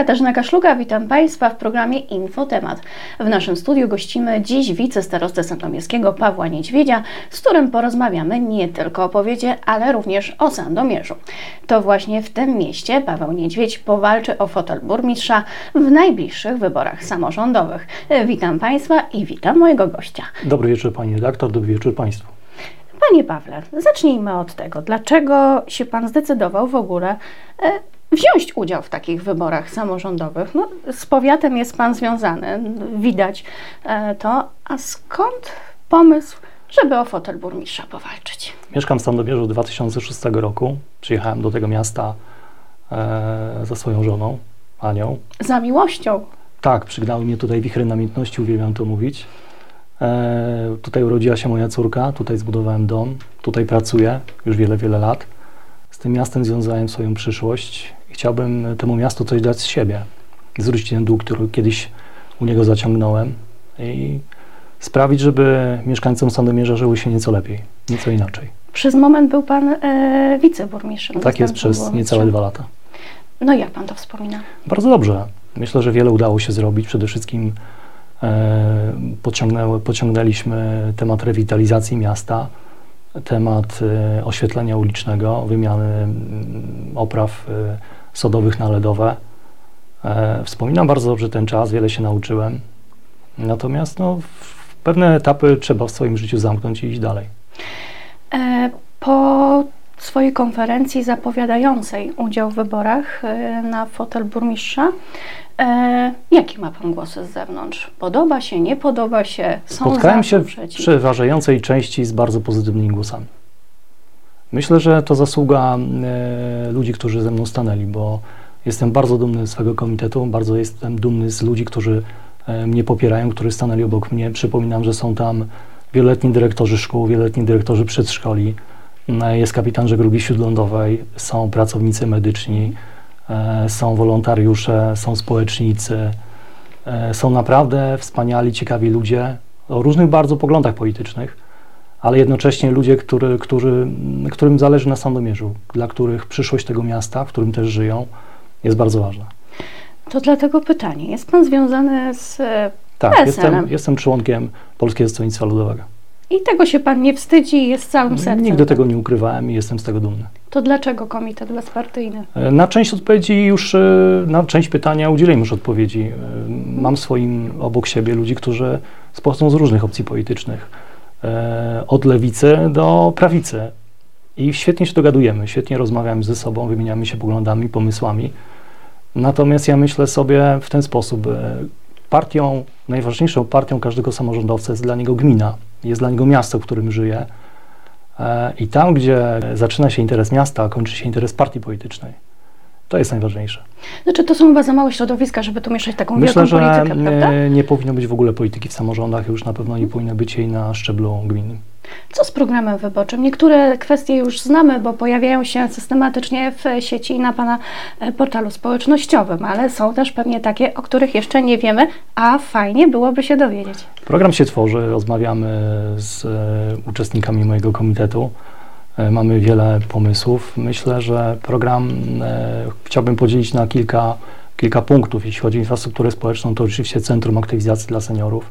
Katarzyna Kaszluga, witam Państwa w programie Infotemat. W naszym studiu gościmy dziś wicestarostę sandomierskiego Pawła Niedźwiedzia, z którym porozmawiamy nie tylko o powiecie, ale również o Sandomierzu. To właśnie w tym mieście Paweł Niedźwiedź powalczy o fotel burmistrza w najbliższych wyborach samorządowych. Witam Państwa i witam mojego gościa. Dobry wieczór Pani redaktor, dobry wieczór Państwu. Panie Pawle, zacznijmy od tego. Dlaczego się Pan zdecydował w ogóle e, wziąć udział w takich wyborach samorządowych? No, z powiatem jest Pan związany, widać e, to. A skąd pomysł, żeby o fotel burmistrza powalczyć? Mieszkam w Sandomierzu od 2006 roku. Przyjechałem do tego miasta e, ze swoją żoną, Anią. Za miłością. Tak, przygnały mnie tutaj wichry namiętności, uwielbiam to mówić. E, tutaj urodziła się moja córka, tutaj zbudowałem dom, tutaj pracuję już wiele, wiele lat. Z tym miastem związałem swoją przyszłość chciałbym temu miastu coś dać z siebie. Zwrócić ten dług, który kiedyś u niego zaciągnąłem i sprawić, żeby mieszkańcom Sandomierza żyło się nieco lepiej, nieco inaczej. Przez moment był Pan e, wiceburmistrzem. Tak jest przez niecałe dwa lata. No jak Pan to wspomina? Bardzo dobrze. Myślę, że wiele udało się zrobić. Przede wszystkim e, pociągnęliśmy temat rewitalizacji miasta, temat e, oświetlenia ulicznego, wymiany mm, opraw e, sodowych na LEDowe. E, wspominam bardzo dobrze ten czas, wiele się nauczyłem. Natomiast no, pewne etapy trzeba w swoim życiu zamknąć i iść dalej. E, po swojej konferencji zapowiadającej udział w wyborach e, na fotel burmistrza, e, jaki ma Pan głosy z zewnątrz? Podoba się, nie podoba się? Są Spotkałem się w przeciw? przeważającej części z bardzo pozytywnymi głosami. Myślę, że to zasługa e, ludzi, którzy ze mną stanęli, bo jestem bardzo dumny z swego komitetu, bardzo jestem dumny z ludzi, którzy e, mnie popierają, którzy stanęli obok mnie. Przypominam, że są tam wieloletni dyrektorzy szkół, wieloletni dyrektorzy przedszkoli, e, jest kapitan żeglugi śródlądowej, są pracownicy medyczni, są wolontariusze, są społecznicy, są naprawdę wspaniali, ciekawi ludzie o różnych bardzo poglądach politycznych, ale jednocześnie ludzie, który, którzy, którym zależy na Sandomierzu, dla których przyszłość tego miasta, w którym też żyją, jest bardzo ważna. To dlatego pytanie. Jest Pan związany z e, Tak, PSL-em jestem, jestem członkiem Polskiego Stronnictwa Ludowego. i tego się Pan nie wstydzi i jest całym sercem. Nigdy tego nie ukrywałem i jestem z tego dumny. To dlaczego komitet bezpartyjny? E, Na część odpowiedzi już, e, na część pytania udzieliłem już odpowiedzi. Mam swoim obok siebie ludzi, którzy pochodzą z różnych opcji politycznych. E, Od lewicy do prawicy. I świetnie się dogadujemy, świetnie rozmawiamy ze sobą, wymieniamy się poglądami, pomysłami. Natomiast ja myślę sobie w ten sposób. e, Partią, najważniejszą partią każdego samorządowca jest dla niego gmina, jest dla niego miasto, w którym żyje. E, I tam, gdzie zaczyna się interes miasta, kończy się interes partii politycznej, to jest najważniejsze. Znaczy, to są chyba za małe środowiska, żeby tu mieszać taką Myślę, wielką że politykę, prawda? nie, nie powinno być w ogóle polityki w samorządach, już na pewno nie powinno być jej na szczeblu gminnym. Co z programem wyborczym? Niektóre kwestie już znamy, bo pojawiają się systematycznie w sieci i na Pana e, portalu społecznościowym, ale są też pewnie takie, o których jeszcze nie wiemy, a fajnie byłoby się dowiedzieć. Program się tworzy, rozmawiamy z e, uczestnikami mojego komitetu. E, mamy wiele pomysłów. Myślę, że program e, chciałbym podzielić na kilka, kilka punktów. Jeśli chodzi o infrastrukturę społeczną, to oczywiście Centrum Aktywizacji dla Seniorów.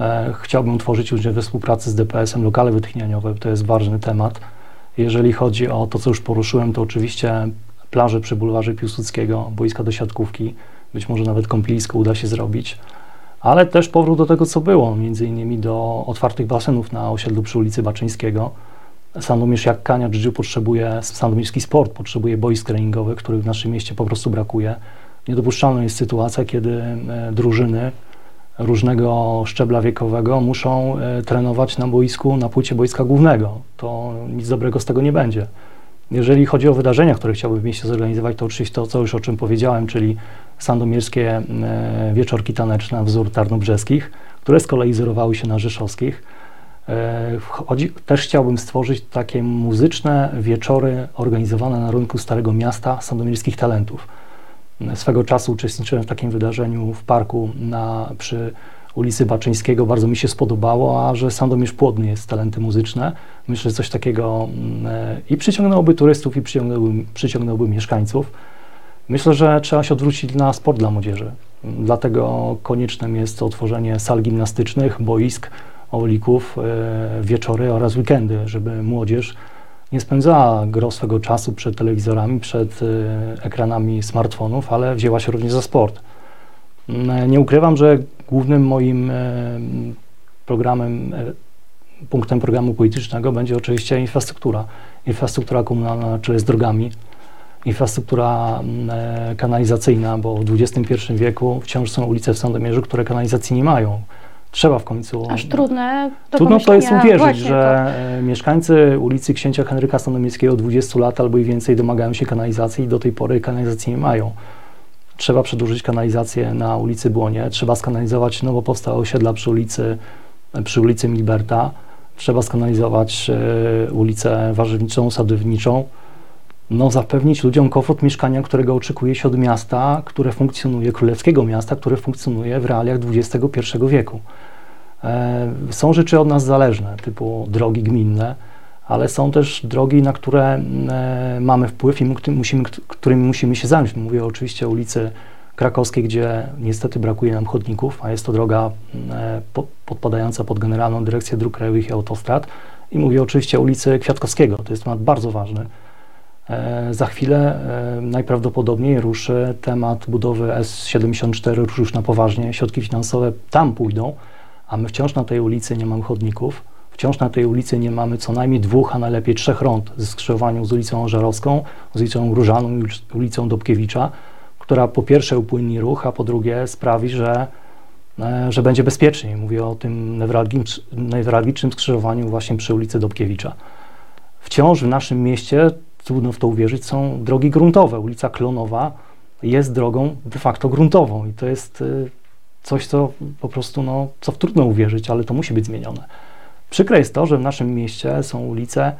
E, chciałbym tworzyć również we współpracy z DPS-em lokale wytchnieniowe, to jest ważny temat. Jeżeli chodzi o to, co już poruszyłem, to oczywiście plaże przy bulwarze Piłsudskiego, boiska do siatkówki, być może nawet kąpielisko uda się zrobić ale też powrót do tego, co było, między innymi do otwartych basenów na osiedlu przy ulicy Baczyńskiego. Sandomierz jak Kania Życiu potrzebuje, sandomierski sport potrzebuje boisk treningowych, których w naszym mieście po prostu brakuje. Niedopuszczalna jest sytuacja, kiedy e, drużyny różnego szczebla wiekowego muszą e, trenować na boisku, na płycie boiska głównego. To nic dobrego z tego nie będzie. Jeżeli chodzi o wydarzenia, które chciałbym w mieście zorganizować, to oczywiście to, co już o czym powiedziałem, czyli sandomierskie e, wieczorki taneczne na wzór tarnobrzeskich, które z kolei wzorowały się na rzeszowskich. E, Chodzi, też chciałbym stworzyć takie muzyczne wieczory organizowane na rynku Starego Miasta sandomierskich talentów. Swego czasu uczestniczyłem w takim wydarzeniu w parku na, przy ulicy Baczyńskiego. Bardzo mi się spodobało, a że Sandomierz płodny jest talenty muzyczne. Myślę, że coś takiego mm, e, i przyciągnęłoby turystów, i przyciągnęłoby, przyciągnęłoby mieszkańców. Myślę, że trzeba się odwrócić na sport dla młodzieży. Dlatego koniecznym jest otworzenie sal gimnastycznych, boisk, olików, e, wieczory oraz weekendy, żeby młodzież nie spędzała gro swego czasu przed telewizorami, przed e, ekranami smartfonów, ale wzięła się również za sport. Mm, nie ukrywam, że głównym moim e, programem, punktem programu politycznego będzie oczywiście infrastruktura. Infrastruktura komunalna na czele z drogami, infrastruktura mm, kanalizacyjna, bo w XXI wieku wciąż są ulice w Sandomierzu, które kanalizacji nie mają trzeba w końcu. Aż trudne. Do trudno to jest uwierzyć, że to. E, mieszkańcy ulicy Księcia Henryka Sandomierskiego od 20 lat albo i więcej domagają się kanalizacji i do tej pory kanalizacji nie mają. Trzeba przedłużyć kanalizację na ulicy Błonie, trzeba skanalizować nowo powstałe osiedla przy ulicy, przy ulicy Milberta, trzeba skanalizować e, ulicę Warzywniczą, Sadowniczą, no, zapewnić ludziom komfort mieszkania, którego oczekuje się od miasta, które funkcjonuje, królewskiego miasta, które funkcjonuje w realiach XXI wieku. E, są rzeczy od nas zależne, typu drogi gminne, ale są też drogi, na które e, mamy wpływ i musimy, którymi musimy się zająć. Mówię oczywiście o ulicy Krakowskiej, gdzie niestety brakuje nam chodników, a jest to droga e, podpadająca pod Generalną Dyrekcję Dróg Krajowych i Autostrad. I mówię oczywiście o ulicy Kwiatkowskiego, to jest temat bardzo ważny. Za chwilę najprawdopodobniej ruszy temat budowy S74, ruszy już na poważnie, środki finansowe tam pójdą, a my wciąż na tej ulicy nie mamy chodników, wciąż na tej ulicy nie mamy co najmniej dwóch, a najlepiej trzech rąd ze skrzyżowaniu z ulicą Ożarowską, z ulicą Różaną i ulicą Dobkiewicza, która po pierwsze upłynni ruch, a po drugie sprawi, że, e, że będzie bezpieczniej. Mówię o tym newralgicznym skrzyżowaniu właśnie przy ulicy Dobkiewicza. Wciąż w naszym mieście, trudno w to uwierzyć, są drogi gruntowe. Ulica Klonowa jest drogą de facto gruntową i to jest e, coś, co po prostu, no, co w trudno uwierzyć, ale to musi być zmienione. Przykre jest to, że w naszym mieście są ulice,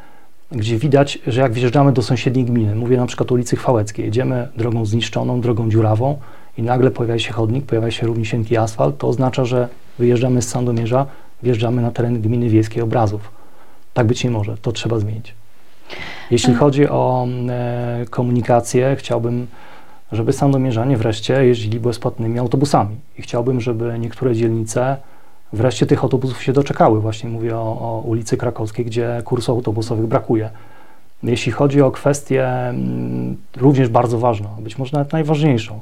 gdzie widać, że jak wjeżdżamy do sąsiedniej gminy, mówię na przykład ulicy Chwałeckiej, jedziemy drogą zniszczoną, drogą dziurawą i nagle pojawia się chodnik, pojawia się równisieńki asfalt, to oznacza, że wyjeżdżamy z Sandomierza, wjeżdżamy na teren gminy wiejskiej Obrazów. Tak być nie może, to trzeba zmienić. Jeśli chodzi o e, komunikację, chciałbym żeby sandomierzanie wreszcie jeździli bezpłatnymi autobusami. I chciałbym, żeby niektóre dzielnice wreszcie tych autobusów się doczekały. Właśnie mówię o, o ulicy Krakowskiej, gdzie kursów autobusowych brakuje. Jeśli chodzi o kwestię mm, również bardzo ważną, być może nawet najważniejszą,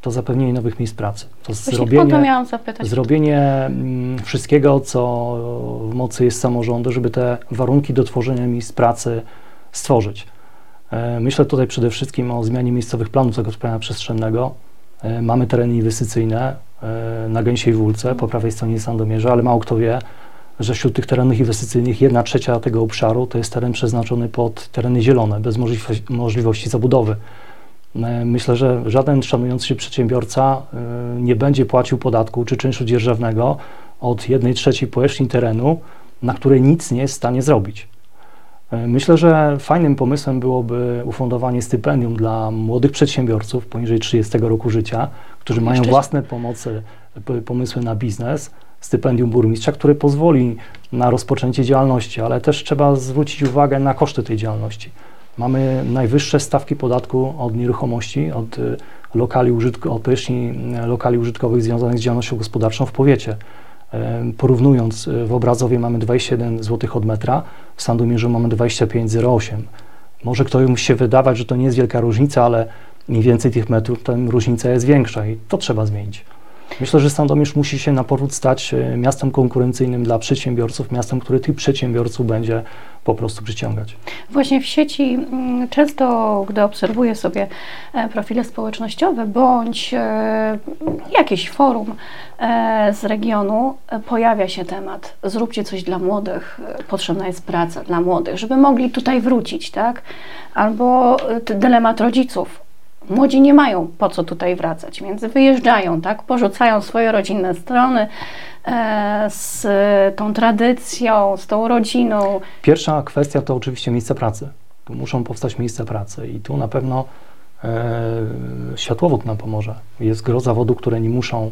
to zapewnienie nowych miejsc pracy. To zrobienie, zrobienie mm, wszystkiego, co w mocy jest samorządu, żeby te warunki do tworzenia miejsc pracy stworzyć. E, myślę tutaj przede wszystkim o zmianie miejscowych planów zagospodarowania przestrzennego. E, mamy tereny inwestycyjne e, na Gęsiej Wólce, po prawej stronie Sandomierza, ale mało kto wie, że wśród tych terenów inwestycyjnych jedna trzecia tego obszaru to jest teren przeznaczony pod tereny zielone, bez możliwości zabudowy. Myślę, że żaden szanujący się przedsiębiorca nie będzie płacił podatku czy czynszu dzierżawnego od jednej trzeciej powierzchni terenu, na której nic nie jest w stanie zrobić. E, myślę, że fajnym pomysłem byłoby ufundowanie stypendium dla młodych przedsiębiorców poniżej 30 roku życia, którzy mają własne pomocy, pomysły na biznes, stypendium burmistrza, które pozwoli na rozpoczęcie działalności, ale też trzeba zwrócić uwagę na koszty tej działalności. Mamy najwyższe stawki podatku od nieruchomości, od e, lokali, użytk od powierzchni e, lokali użytkowych związanych z działalnością gospodarczą w powiecie. Porównując, w Obrazowie mamy 21 zł od metra, w Sandomierzu mamy 25,08. Może ktoś się wydawać, że to nie jest wielka różnica, ale im więcej tych metrów, tym różnica jest większa i to trzeba zmienić. Myślę, że Sandomierz musi się na powrót stać e, miastem konkurencyjnym dla przedsiębiorców, miastem, które tych przedsiębiorców będzie po prostu przyciągać. Właśnie w sieci mm, często, gdy obserwuję sobie e, profile społecznościowe bądź e, jakieś forum z regionu, pojawia się temat zróbcie coś dla młodych, potrzebna jest praca dla młodych, żeby mogli tutaj wrócić, tak? Albo dylemat rodziców Młodzi nie mają po co tutaj wracać, więc wyjeżdżają, tak? porzucają swoje rodzinne strony e, z tą tradycją, z tą rodziną. Pierwsza kwestia to oczywiście miejsce pracy. Tu muszą powstać miejsca pracy i tu na pewno e, światłowód nam pomoże. Jest gro zawodów, które nie muszą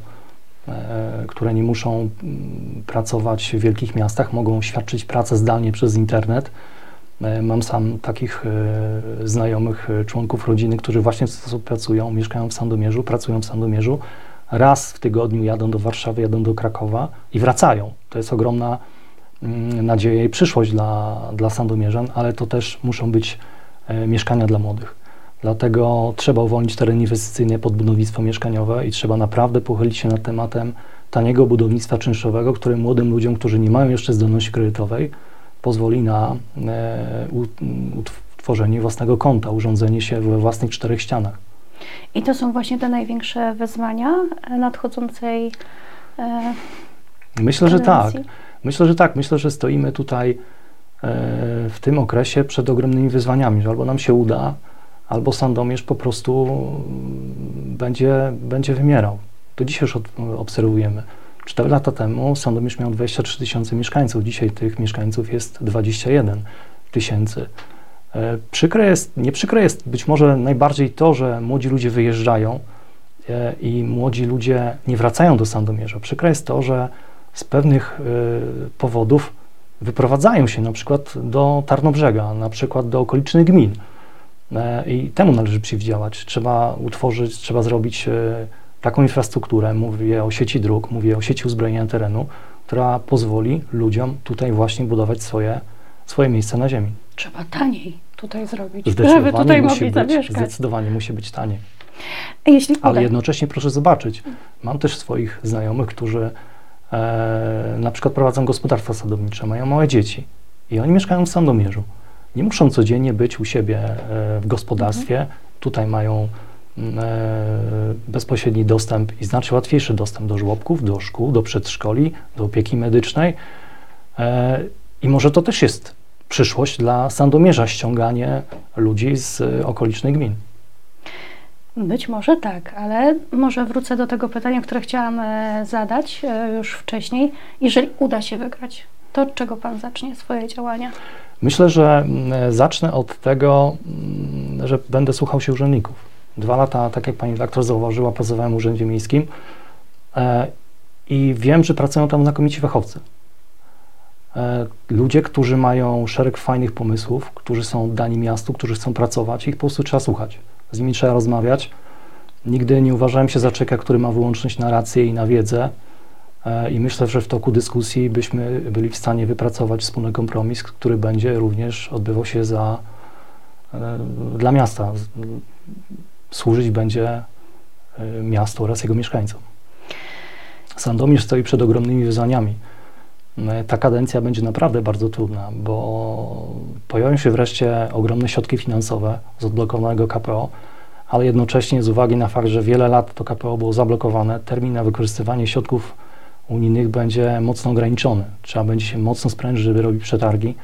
e, które nie muszą mm, pracować w wielkich miastach, mogą świadczyć pracę zdalnie przez internet mam sam takich e, znajomych e, członków rodziny, którzy właśnie pracują, mieszkają w Sandomierzu, pracują w Sandomierzu. Raz w tygodniu jadą do Warszawy, jadą do Krakowa i wracają. To jest ogromna mm, nadzieja i przyszłość dla, dla Sandomierzan, ale to też muszą być mieszkania dla młodych. Dlatego trzeba uwolnić tereny inwestycyjne pod budownictwo mieszkaniowe i trzeba naprawdę pochylić się nad tematem taniego budownictwa czynszowego, które młodym ludziom, którzy nie mają jeszcze zdolności kredytowej, pozwoli na e, utworzenie własnego konta, urządzenie się we własnych czterech ścianach. I to są właśnie te największe wyzwania nadchodzącej e, Myślę, że tak. Myślę, że tak. Myślę, że stoimy tutaj e, w tym okresie przed ogromnymi wyzwaniami, że albo nam się uda, albo Sandomierz po prostu będzie, będzie wymierał. To dzisiaj już obserwujemy. Cztery lata temu Sandomierz miał 23 tysiące mieszkańców, dzisiaj tych mieszkańców jest 21 tysięcy. E, przykre jest, nie przykre jest być może najbardziej to, że młodzi ludzie wyjeżdżają e, i młodzi ludzie nie wracają do Sandomierza. Przykre jest to, że z pewnych e, powodów wyprowadzają się na przykład do Tarnobrzega, na przykład do okolicznych gmin. I temu należy przeciwdziałać. Trzeba utworzyć, trzeba zrobić taką infrastrukturę, mówię o sieci dróg, mówię o sieci uzbrojenia terenu, która pozwoli ludziom tutaj właśnie budować swoje, swoje miejsce na ziemi. Trzeba taniej tutaj zrobić, żeby tutaj musi mogli być, zamieszkać. Zdecydowanie musi być taniej. Jeśli Ale jednocześnie proszę zobaczyć, mam też swoich znajomych, którzy e, na przykład prowadzą gospodarstwa sadownicze, mają małe dzieci i oni mieszkają w Sandomierzu. Nie muszą codziennie być u siebie e, w gospodarstwie, mhm. tutaj mają bezpośredni dostęp i znacznie łatwiejszy dostęp do żłobków, do szkół, do przedszkoli, do opieki medycznej. E, I może to też jest przyszłość dla Sandomierza, ściąganie ludzi z okolicznych gmin. Być może tak, ale może wrócę do tego pytania, które chciałam e, zadać już wcześniej. Jeżeli uda się wygrać, to od czego Pan zacznie swoje działania? Myślę, że zacznę od tego, że będę słuchał się urzędników Dwa lata, tak jak pani redaktor zauważyła, pracowałem w Urzędzie Miejskim e, i wiem, że pracują tam znakomici fachowcy. E, ludzie, którzy mają szereg fajnych pomysłów, którzy są dani miastu, którzy chcą pracować, ich po prostu trzeba słuchać. Z nimi trzeba rozmawiać. Nigdy nie uważałem się za człowieka, który ma wyłączność na rację i na wiedzę. E, I myślę, że w toku dyskusji byśmy byli w stanie wypracować wspólny kompromis, który będzie również odbywał się za, dla miasta służyć będzie y, miastu oraz jego mieszkańcom. Sandomierz stoi przed ogromnymi wyzwaniami. Y, ta kadencja będzie naprawdę bardzo trudna, bo pojawią się wreszcie ogromne środki finansowe z odblokowanego KPO, ale jednocześnie z uwagi na fakt, że wiele lat to KPO było zablokowane, termin na wykorzystywanie środków unijnych będzie mocno ograniczony. Trzeba będzie się mocno sprężyć, żeby robić przetargi,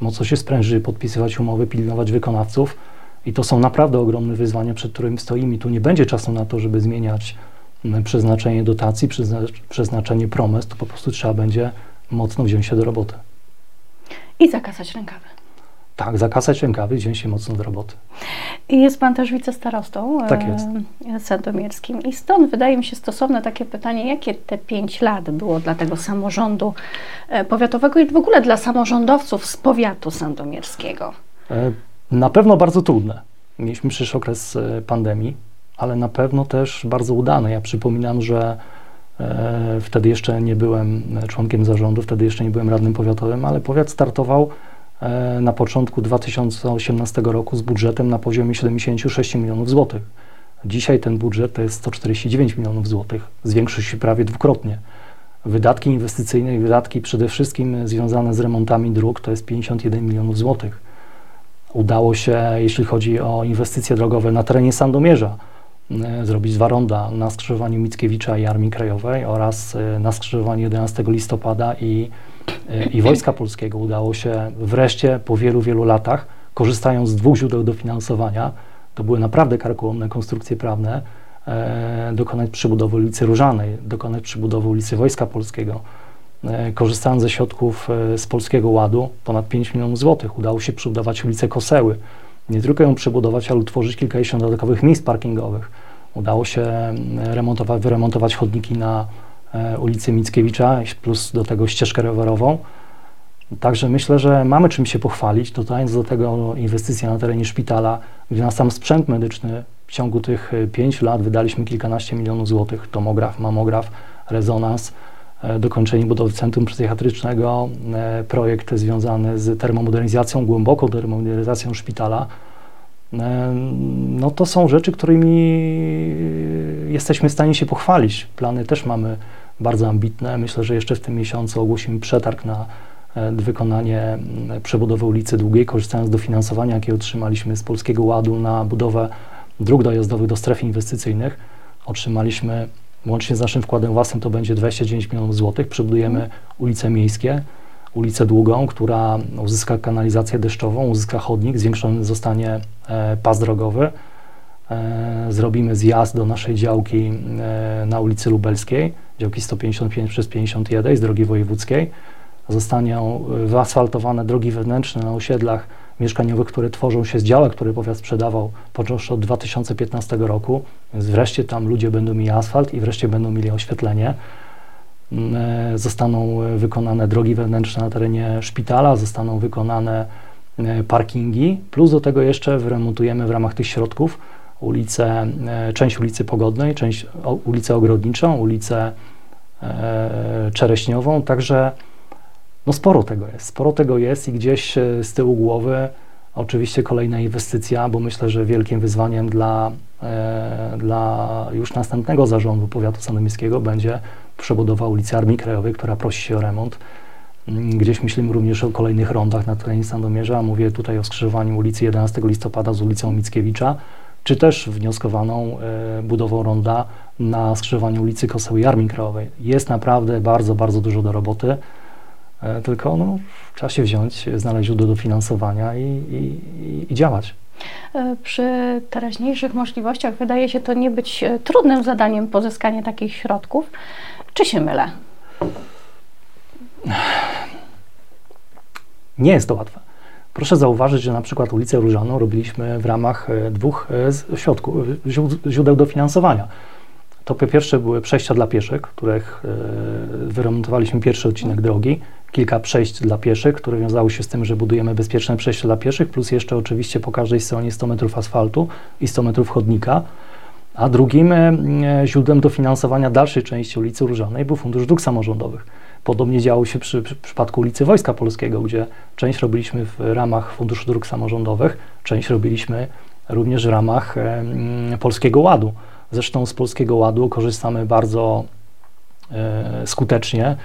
mocno się sprężyć, podpisywać umowy, pilnować wykonawców, i to są naprawdę ogromne wyzwania, przed którymi stoimy. Tu nie będzie czasu na to, żeby zmieniać mm, przeznaczenie dotacji, przeznaczenie promes, to po prostu trzeba będzie mocno wziąć się do roboty. I zakasać rękawy. Tak, zakasać rękawy, wziąć się mocno do roboty. I jest Pan też wicestarostą tak jest. E, sandomierskim. I stąd wydaje mi się stosowne takie pytanie, jakie te pięć lat było dla tego samorządu e, powiatowego i w ogóle dla samorządowców z powiatu sandomierskiego? E, na pewno bardzo trudne. Mieliśmy przecież okres e, pandemii, ale na pewno też bardzo udane. Ja przypominam, że e, wtedy jeszcze nie byłem członkiem zarządu, wtedy jeszcze nie byłem radnym powiatowym, ale powiat startował e, na początku 2018 roku z budżetem na poziomie 76 milionów złotych. Dzisiaj ten budżet to jest 149 milionów złotych, zwiększył się prawie dwukrotnie. Wydatki inwestycyjne i wydatki przede wszystkim związane z remontami dróg to jest 51 milionów złotych. Udało się, jeśli chodzi o inwestycje drogowe na terenie Sandomierza, e, zrobić dwa ronda na skrzyżowaniu Mickiewicza i Armii Krajowej oraz e, na skrzyżowaniu 11 listopada i, e, i Wojska Polskiego. Udało się wreszcie po wielu, wielu latach, korzystając z dwóch źródeł dofinansowania, to były naprawdę karkołomne konstrukcje prawne, dokonać przybudowy ulicy Różanej, dokonać przybudowy ulicy Wojska Polskiego, korzystając ze środków e, z Polskiego Ładu, ponad 5 milionów złotych, udało się przebudować ulicę Koseły. Nie tylko ją przebudować, ale utworzyć kilkadziesiąt dodatkowych miejsc parkingowych. Udało się remontować, wyremontować chodniki na e, ulicy Mickiewicza, plus do tego ścieżkę rowerową. Także myślę, że mamy czym się pochwalić, dodając do tego inwestycje na terenie szpitala, gdzie na sam sprzęt medyczny w ciągu tych pięciu lat wydaliśmy kilkanaście milionów złotych, tomograf, mamograf, rezonans, e, dokończenie budowy centrum psychiatrycznego, e, projekt związany z termomodernizacją, głęboką termomodernizacją szpitala. E, no to są rzeczy, którymi jesteśmy w stanie się pochwalić. Plany też mamy bardzo ambitne. Myślę, że jeszcze w tym miesiącu ogłosimy przetarg na wykonanie przebudowy ulicy Długiej, korzystając z dofinansowania, jakie otrzymaliśmy z Polskiego Ładu na budowę dróg dojazdowych do stref inwestycyjnych. Otrzymaliśmy Łącznie z naszym wkładem własnym to będzie 29 milionów złotych. Przebudujemy ulice miejskie, ulicę długą, która uzyska kanalizację deszczową, uzyska chodnik, zwiększony zostanie e, pas drogowy. E, zrobimy zjazd do naszej działki e, na ulicy Lubelskiej, działki 155 przez 51 z drogi wojewódzkiej. Zostaną wyasfaltowane drogi wewnętrzne na osiedlach mieszkaniowych, które tworzą się z działek, które powiat sprzedawał począwszy od 2015 roku, więc wreszcie tam ludzie będą mieli asfalt i wreszcie będą mieli oświetlenie. Mm, e, zostaną wykonane drogi wewnętrzne na terenie szpitala, zostaną wykonane e, parkingi, plus do tego jeszcze wyremontujemy w ramach tych środków ulicę, e, część ulicy Pogodnej, część ulicę Ogrodniczą, ulicę Czereśniową, także no sporo tego jest, sporo tego jest i gdzieś e, z tyłu głowy oczywiście kolejna inwestycja, bo myślę, że wielkim wyzwaniem dla, e, dla już następnego zarządu powiatu sandomierskiego będzie przebudowa ulicy Armii Krajowej, która prosi się o remont. Mm, gdzieś myślimy również o kolejnych rondach na terenie Sandomierza, mówię tutaj o skrzyżowaniu ulicy 11 listopada z ulicą Mickiewicza, czy też wnioskowaną e, budową ronda na skrzyżowaniu ulicy Koseły Armii Krajowej. Jest naprawdę bardzo, bardzo dużo do roboty. E, tylko no, trzeba się wziąć, znaleźć źródło dofinansowania i, i, i działać. E, przy teraźniejszych możliwościach wydaje się to nie być e, trudnym zadaniem pozyskanie takich środków. Czy się mylę? Nie jest to łatwe. Proszę zauważyć, że na przykład ulicę Różaną robiliśmy w ramach dwóch środków, źródeł dofinansowania. To po pierwsze były przejścia dla pieszych, których wyremontowaliśmy pierwszy odcinek drogi kilka przejść dla pieszych, które wiązały się z tym, że budujemy bezpieczne przejście dla pieszych, plus jeszcze oczywiście po każdej stronie 100 metrów asfaltu i 100 metrów chodnika. A drugim e, źródłem dofinansowania dalszej części ulicy Różanej był Fundusz Dróg Samorządowych. Podobnie działo się przy, przy, przypadku ulicy Wojska Polskiego, gdzie część robiliśmy w ramach Funduszu Dróg Samorządowych, część robiliśmy również w ramach e, Polskiego Ładu. Zresztą z Polskiego Ładu korzystamy bardzo e, skutecznie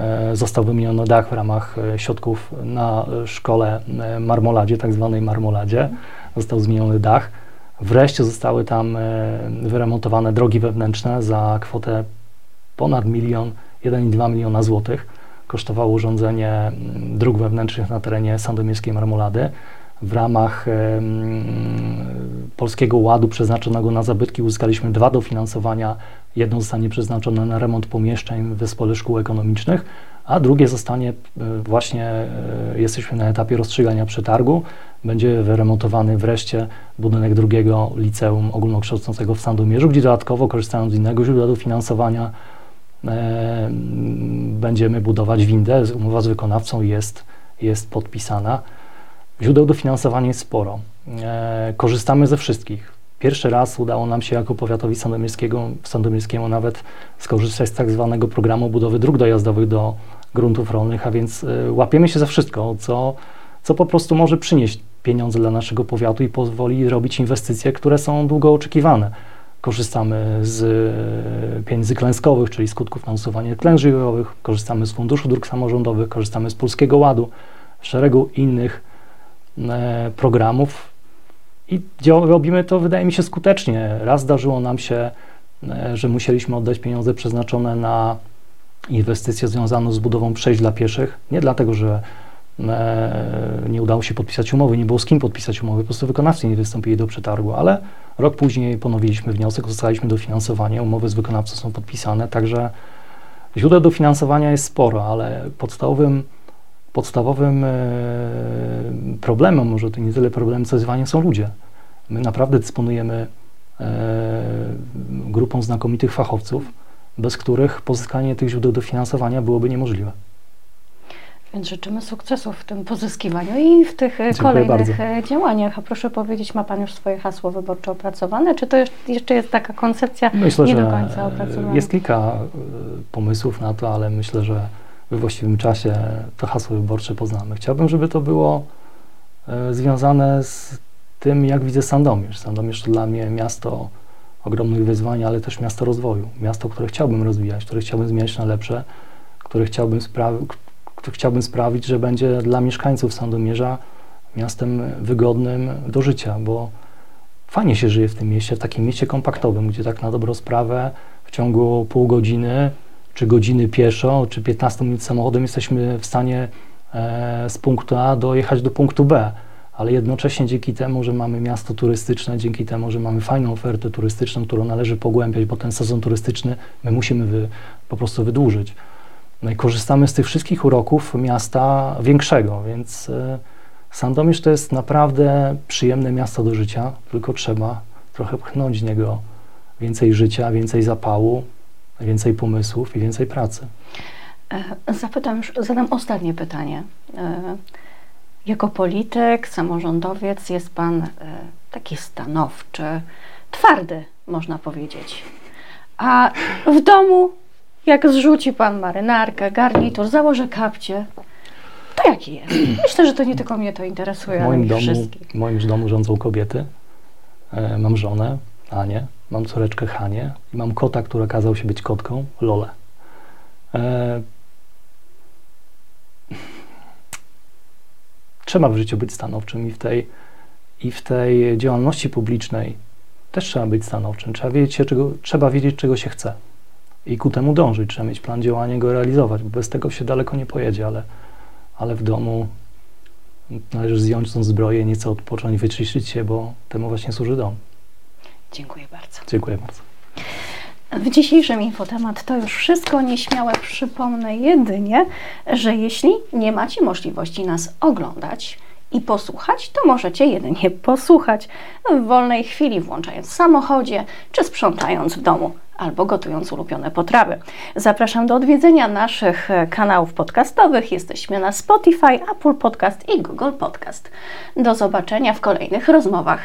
E, został wymieniony dach w ramach e, środków na szkole Marmoladzie, tak zwanej Marmoladzie. Został zmieniony dach. Wreszcie zostały tam wyremontowane drogi wewnętrzne za kwotę ponad milion, 1,2 miliona złotych. Kosztowało urządzenie dróg wewnętrznych na terenie Sandomierskiej Marmolady. W ramach Polskiego Ładu przeznaczonego na zabytki uzyskaliśmy dwa dofinansowania Jedno zostanie przeznaczone na remont pomieszczeń w Zespole Szkół Ekonomicznych, a drugie zostanie e, właśnie, e, jesteśmy na etapie rozstrzygania przetargu, będzie wyremontowany wreszcie budynek drugiego liceum ogólnokształcącego w Sandomierzu, gdzie dodatkowo korzystając z innego źródła dofinansowania e, będziemy budować windę. Umowa z wykonawcą jest, jest podpisana. Źródeł dofinansowania jest sporo. E, korzystamy ze wszystkich. Pierwszy raz udało nam się jako powiatowi sandomierskiemu nawet skorzystać z tak zwanego programu budowy dróg dojazdowych do gruntów rolnych, a więc y, łapiemy się za wszystko, co, co po prostu może przynieść pieniądze dla naszego powiatu i pozwoli robić inwestycje, które są długo oczekiwane. Korzystamy z y, pieniędzy klęskowych, czyli skutków na usuwanie klęsk żywiołowych, korzystamy z Funduszu Dróg Samorządowych, korzystamy z Polskiego Ładu, szeregu innych programów, i robimy to, wydaje mi się, skutecznie. Raz zdarzyło nam się, e, że musieliśmy oddać pieniądze przeznaczone na inwestycję związaną z budową przejść dla pieszych. Nie dlatego, że e, nie udało się podpisać umowy, nie było z kim podpisać umowy, po prostu wykonawcy nie wystąpili do przetargu, ale rok później ponowiliśmy wniosek, uzyskaliśmy dofinansowanie, umowy z wykonawcą są podpisane, także źródeł dofinansowania jest sporo, ale podstawowym podstawowym e, problemem, może to nie tyle problem, co wyzwaniem są ludzie. My naprawdę dysponujemy e, grupą znakomitych fachowców, bez których pozyskanie tych źródeł dofinansowania byłoby niemożliwe. Więc życzymy sukcesów w tym pozyskiwaniu i w tych Dziękuję kolejnych bardzo. działaniach. A proszę powiedzieć, ma Pan już swoje hasło wyborcze opracowane, czy to jeszcze jest taka koncepcja myślę, nie do końca opracowana? Jest kilka pomysłów na to, ale myślę, że we właściwym czasie to hasło wyborcze poznamy. Chciałbym, żeby to było związane z tym, jak widzę Sandomierz. Sandomierz to dla mnie miasto ogromnych wyzwań, ale też miasto rozwoju. Miasto, które chciałbym rozwijać, które chciałbym zmieniać na lepsze, które chciałbym, spra- chciałbym sprawić, że będzie dla mieszkańców Sandomierza miastem wygodnym do życia, bo fajnie się żyje w tym mieście, w takim mieście kompaktowym, gdzie tak na dobrą sprawę w ciągu pół godziny, czy godziny pieszo, czy 15 minut samochodem jesteśmy w stanie e, z punktu A dojechać do punktu B ale jednocześnie dzięki temu, że mamy miasto turystyczne, dzięki temu, że mamy fajną ofertę turystyczną, którą należy pogłębiać, bo ten sezon turystyczny my musimy wy, po prostu wydłużyć. No i korzystamy z tych wszystkich uroków miasta większego, więc y, Sandomierz to jest naprawdę przyjemne miasto do życia, tylko trzeba trochę pchnąć w niego więcej życia, więcej zapału, więcej pomysłów i więcej pracy. E, zapytam już, zadam ostatnie pytanie. E, jako polityk, samorządowiec jest Pan e, taki stanowczy, twardy, można powiedzieć. A w domu, jak zrzuci Pan marynarkę, garnitur, założy kapcie, to jaki jest? Myślę, że to nie tylko mnie to interesuje, w moim ale domu, wszystkich. W moim domu rządzą kobiety. Mam żonę, Anię, mam córeczkę Hanię i mam kota, który okazał się być kotką, Lolę. E, trzeba w życiu być stanowczym i w tej, i w tej działalności publicznej też trzeba być stanowczym. Trzeba wiedzieć, czego, trzeba wiedzieć, czego się chce i ku temu dążyć. Trzeba mieć plan działania go realizować, bo bez tego się daleko nie pojedzie, ale, ale w domu należy zdjąć tą zbroję, nieco odpocząć, wyczyścić się, bo temu właśnie służy dom. Dziękuję bardzo. Dziękuję bardzo. W dzisiejszym infotemat to już wszystko. Nieśmiałe przypomnę jedynie, że jeśli nie macie możliwości nas oglądać i posłuchać, to możecie jedynie posłuchać w wolnej chwili, włączając w samochodzie czy sprzątając w domu albo gotując ulubione potrawy. Zapraszam do odwiedzenia naszych kanałów podcastowych. Jesteśmy na Spotify, Apple Podcast i Google Podcast. Do zobaczenia w kolejnych rozmowach.